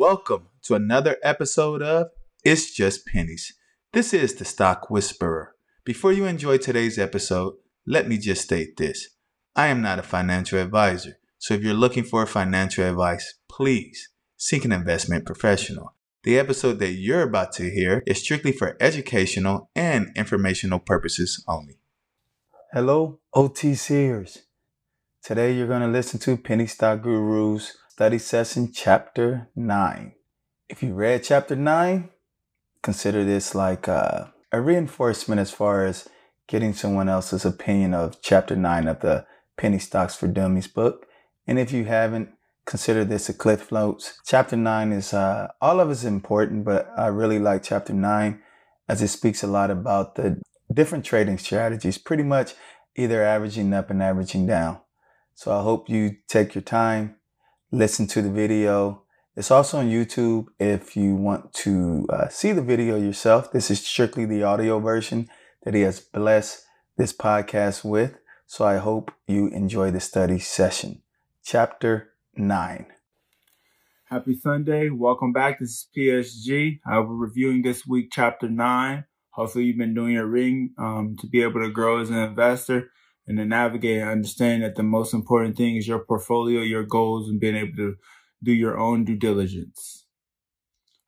Welcome to another episode of It's Just Pennies. This is the Stock Whisperer. Before you enjoy today's episode, let me just state this. I am not a financial advisor, so if you're looking for financial advice, please seek an investment professional. The episode that you're about to hear is strictly for educational and informational purposes only. Hello, OTCers. Today you're going to listen to Penny Stock Guru's study session chapter 9. If you read chapter 9, consider this like a, a reinforcement as far as getting someone else's opinion of chapter 9 of the Penny Stocks for Dummies book. And if you haven't, consider this a cliff notes. Chapter 9 is, uh, all of it's important, but I really like chapter 9 as it speaks a lot about the different trading strategies, pretty much either averaging up and averaging down. So I hope you take your time, listen to the video. It's also on YouTube if you want to uh, see the video yourself. This is strictly the audio version that he has blessed this podcast with. So I hope you enjoy the study session. Chapter 9. Happy Sunday. Welcome back. This is PSG. Uh, we're reviewing this week, Chapter 9. Hopefully, you've been doing your reading um, to be able to grow as an investor and to navigate and understand that the most important thing is your portfolio, your goals, and being able to do your own due diligence.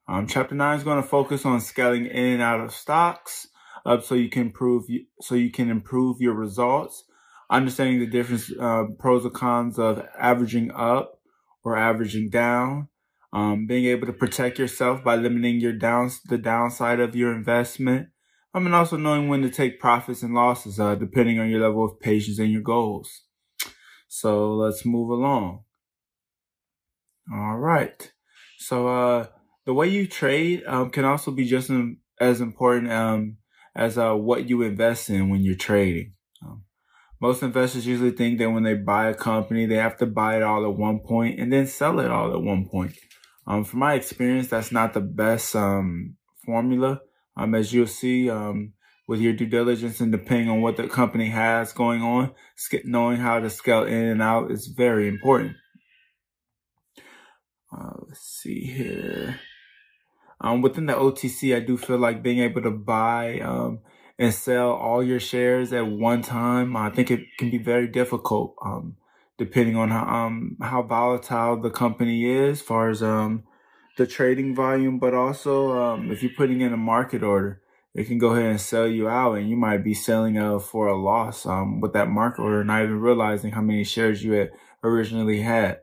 Um, chapter nine is going to focus on scaling in and out of stocks up so you can improve so you can improve your results. Understanding the different uh, pros and cons of averaging up or averaging down. Um, being able to protect yourself by limiting your downs the downside of your investment I mean, also knowing when to take profits and losses, uh, depending on your level of patience and your goals. So let's move along. All right. So, uh, the way you trade, um, can also be just as important, um, as, uh, what you invest in when you're trading. Um, most investors usually think that when they buy a company, they have to buy it all at one point and then sell it all at one point. Um, from my experience, that's not the best, um, formula um, as you'll see, um, with your due diligence and depending on what the company has going on, knowing how to scale in and out is very important. Uh, let's see here. Um, within the OTC, I do feel like being able to buy um, and sell all your shares at one time, I think it can be very difficult, um, depending on how um, how volatile the company is, as far as um, the trading volume, but also um, if you're putting in a market order, it can go ahead and sell you out, and you might be selling uh, for a loss um, with that market order, not even realizing how many shares you had originally had.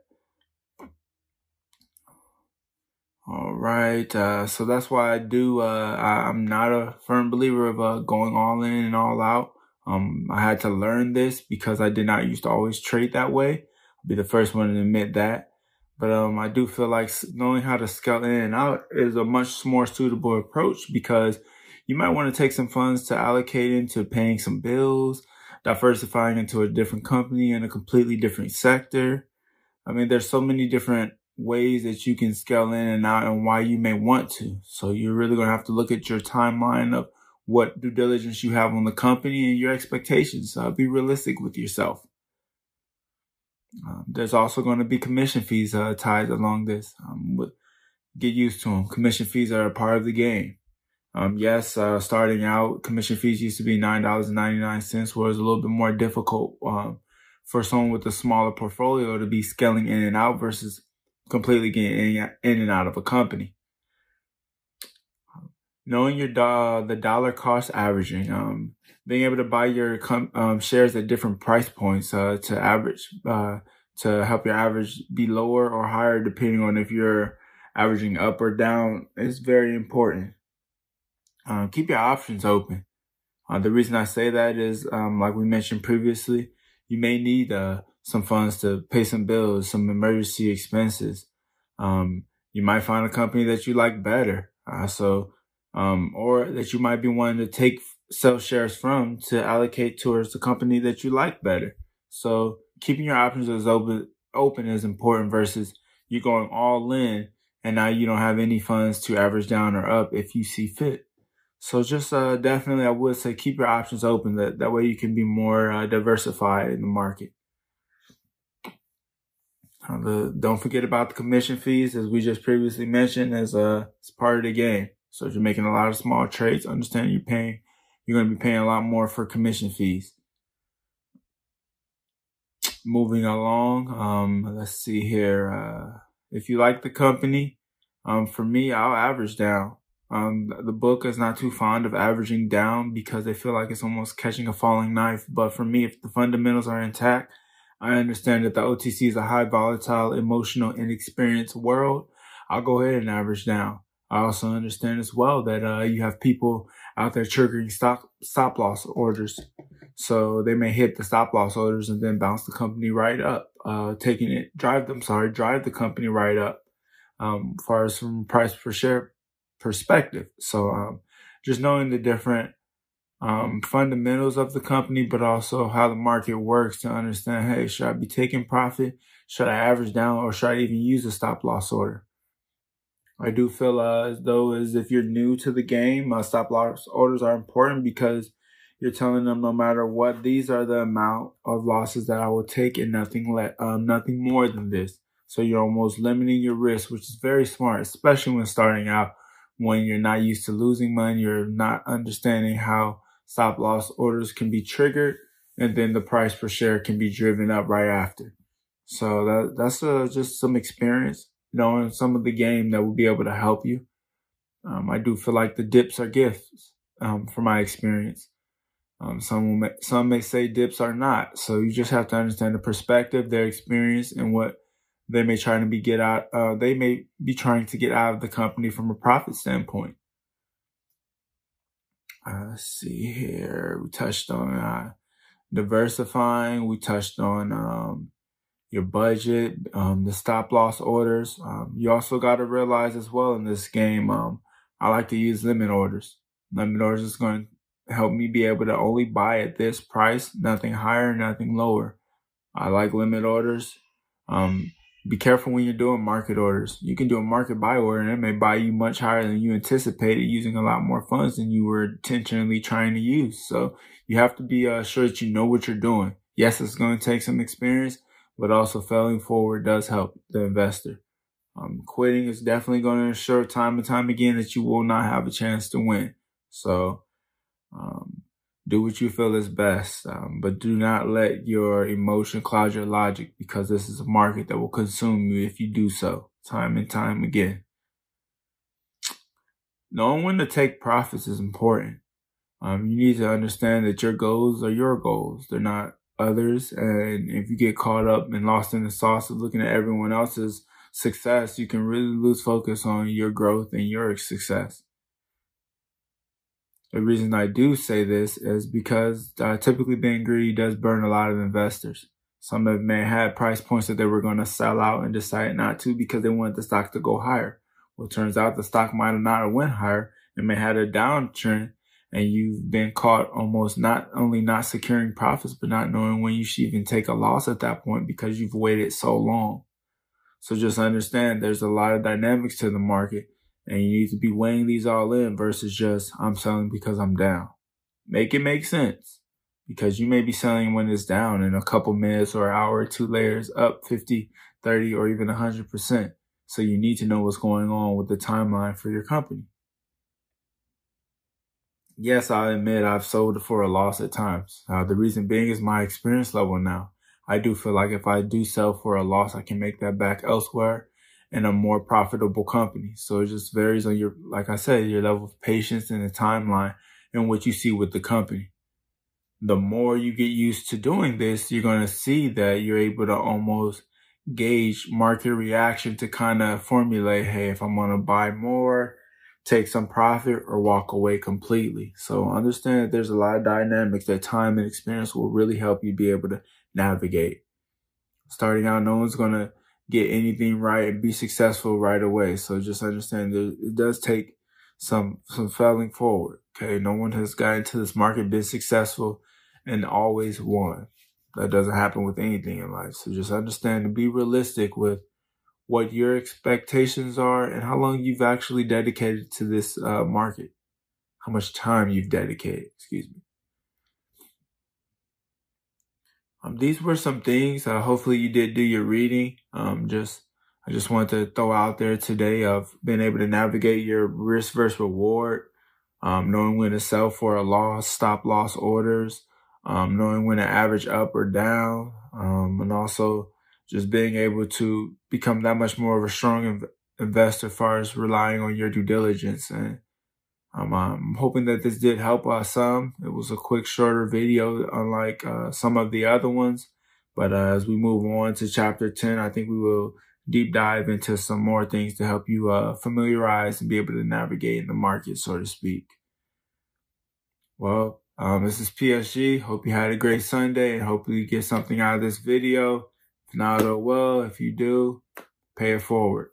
All right, uh, so that's why I do. Uh, I, am not a firm believer of uh, going all in and all out. Um, I had to learn this because I did not used to always trade that way. I'll be the first one to admit that. But um, I do feel like knowing how to scale in and out is a much more suitable approach because you might want to take some funds to allocate into paying some bills, diversifying into a different company in a completely different sector. I mean, there's so many different ways that you can scale in and out and why you may want to. So you're really going to have to look at your timeline of what due diligence you have on the company and your expectations. Be realistic with yourself. Um, there's also going to be commission fees uh, tied along this. Um, get used to them. Commission fees are a part of the game. Um, yes, uh, starting out, commission fees used to be nine dollars and ninety nine cents, where it's a little bit more difficult um, for someone with a smaller portfolio to be scaling in and out versus completely getting in, in and out of a company. Knowing your do- the dollar cost averaging, um, being able to buy your com- um, shares at different price points uh, to average uh, to help your average be lower or higher depending on if you're averaging up or down is very important. Um, keep your options open. Uh, the reason I say that is, um, like we mentioned previously, you may need uh, some funds to pay some bills, some emergency expenses. Um, you might find a company that you like better. Uh, so, um, or that you might be wanting to take sell shares from to allocate towards the company that you like better. So keeping your options as open open is important versus you going all in and now you don't have any funds to average down or up if you see fit. So just uh, definitely, I would say keep your options open. That that way you can be more uh, diversified in the market. Uh, the, don't forget about the commission fees, as we just previously mentioned, as a as part of the game. So if you're making a lot of small trades, understand you're paying, you're going to be paying a lot more for commission fees. Moving along, um, let's see here. Uh, if you like the company, um, for me, I'll average down. Um, the book is not too fond of averaging down because they feel like it's almost catching a falling knife. But for me, if the fundamentals are intact, I understand that the OTC is a high volatile, emotional, inexperienced world. I'll go ahead and average down. I also understand as well that uh, you have people out there triggering stop stop loss orders, so they may hit the stop loss orders and then bounce the company right up, uh, taking it drive them sorry drive the company right up, um, far as from price per share perspective. So um, just knowing the different um, fundamentals of the company, but also how the market works to understand, hey, should I be taking profit? Should I average down or should I even use a stop loss order? I do feel uh, as though as if you're new to the game, uh, stop loss orders are important because you're telling them no matter what, these are the amount of losses that I will take and nothing let, um, nothing more than this. So you're almost limiting your risk, which is very smart, especially when starting out, when you're not used to losing money, you're not understanding how stop loss orders can be triggered and then the price per share can be driven up right after. So that, that's uh, just some experience, knowing some of the game that will be able to help you. Um, I do feel like the dips are gifts, um, from my experience. Um, some may, some may say dips are not. So you just have to understand the perspective, their experience, and what they may try to be get out. Uh, they may be trying to get out of the company from a profit standpoint. Uh, let's see here. We touched on uh, diversifying. We touched on um, your budget, um, the stop loss orders. Um, you also got to realize as well in this game, um, I like to use limit orders. Limit orders is going to help me be able to only buy at this price, nothing higher, nothing lower. I like limit orders. Um, be careful when you're doing market orders. You can do a market buy order and it may buy you much higher than you anticipated using a lot more funds than you were intentionally trying to use. So you have to be uh, sure that you know what you're doing. Yes, it's going to take some experience, but also failing forward does help the investor. Um, quitting is definitely going to ensure time and time again that you will not have a chance to win. So, um, do what you feel is best, um, but do not let your emotion cloud your logic because this is a market that will consume you if you do so time and time again. Knowing when to take profits is important. Um, you need to understand that your goals are your goals. They're not others. And if you get caught up and lost in the sauce of looking at everyone else's success, you can really lose focus on your growth and your success. The reason I do say this is because uh, typically being greedy does burn a lot of investors. Some of may have had price points that they were going to sell out and decided not to because they wanted the stock to go higher. Well, turns out the stock might have not went higher and may have had a downtrend and you've been caught almost not only not securing profits, but not knowing when you should even take a loss at that point because you've waited so long. So just understand there's a lot of dynamics to the market and you need to be weighing these all in versus just, I'm selling because I'm down. Make it make sense because you may be selling when it's down in a couple minutes or hour or two layers up 50, 30, or even 100%. So you need to know what's going on with the timeline for your company. Yes, I admit I've sold for a loss at times. Uh, the reason being is my experience level now. I do feel like if I do sell for a loss, I can make that back elsewhere in a more profitable company. So it just varies on your, like I said, your level of patience and the timeline and what you see with the company. The more you get used to doing this, you're going to see that you're able to almost gauge market reaction to kind of formulate, hey, if I'm going to buy more, take some profit or walk away completely. So understand that there's a lot of dynamics that time and experience will really help you be able to navigate. Starting out, no one's going to get anything right and be successful right away. So just understand that it does take some, some failing forward. Okay. No one has gotten to this market, been successful and always won. That doesn't happen with anything in life. So just understand and be realistic with what your expectations are and how long you've actually dedicated to this uh, market, how much time you've dedicated, excuse me. um, these were some things. Uh, hopefully you did do your reading. Um, just, I just wanted to throw out there today of being able to navigate your risk versus reward, um, knowing when to sell for a loss, stop loss orders, um, knowing when to average up or down, um, and also just being able to become that much more of a strong inv- investor as far as relying on your due diligence. And um, I'm hoping that this did help uh, some. It was a quick, shorter video, unlike uh, some of the other ones. But uh, as we move on to chapter 10, I think we will deep dive into some more things to help you uh, familiarize and be able to navigate in the market, so to speak. Well, um, this is PSG. Hope you had a great Sunday and hopefully you get something out of this video. Not, oh well. If you do, pay it forward.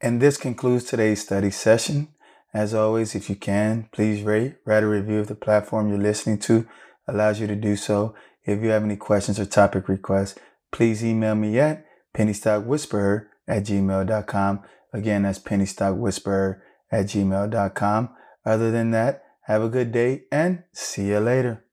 And this concludes today's study session. As always, if you can, please rate, write a review of the platform you're listening to allows you to do so. If you have any questions or topic requests, please email me at pennystockwhisperer at gmail.com. Again, that's pennystockwhisperer at gmail.com. Other than that, have a good day and see you later.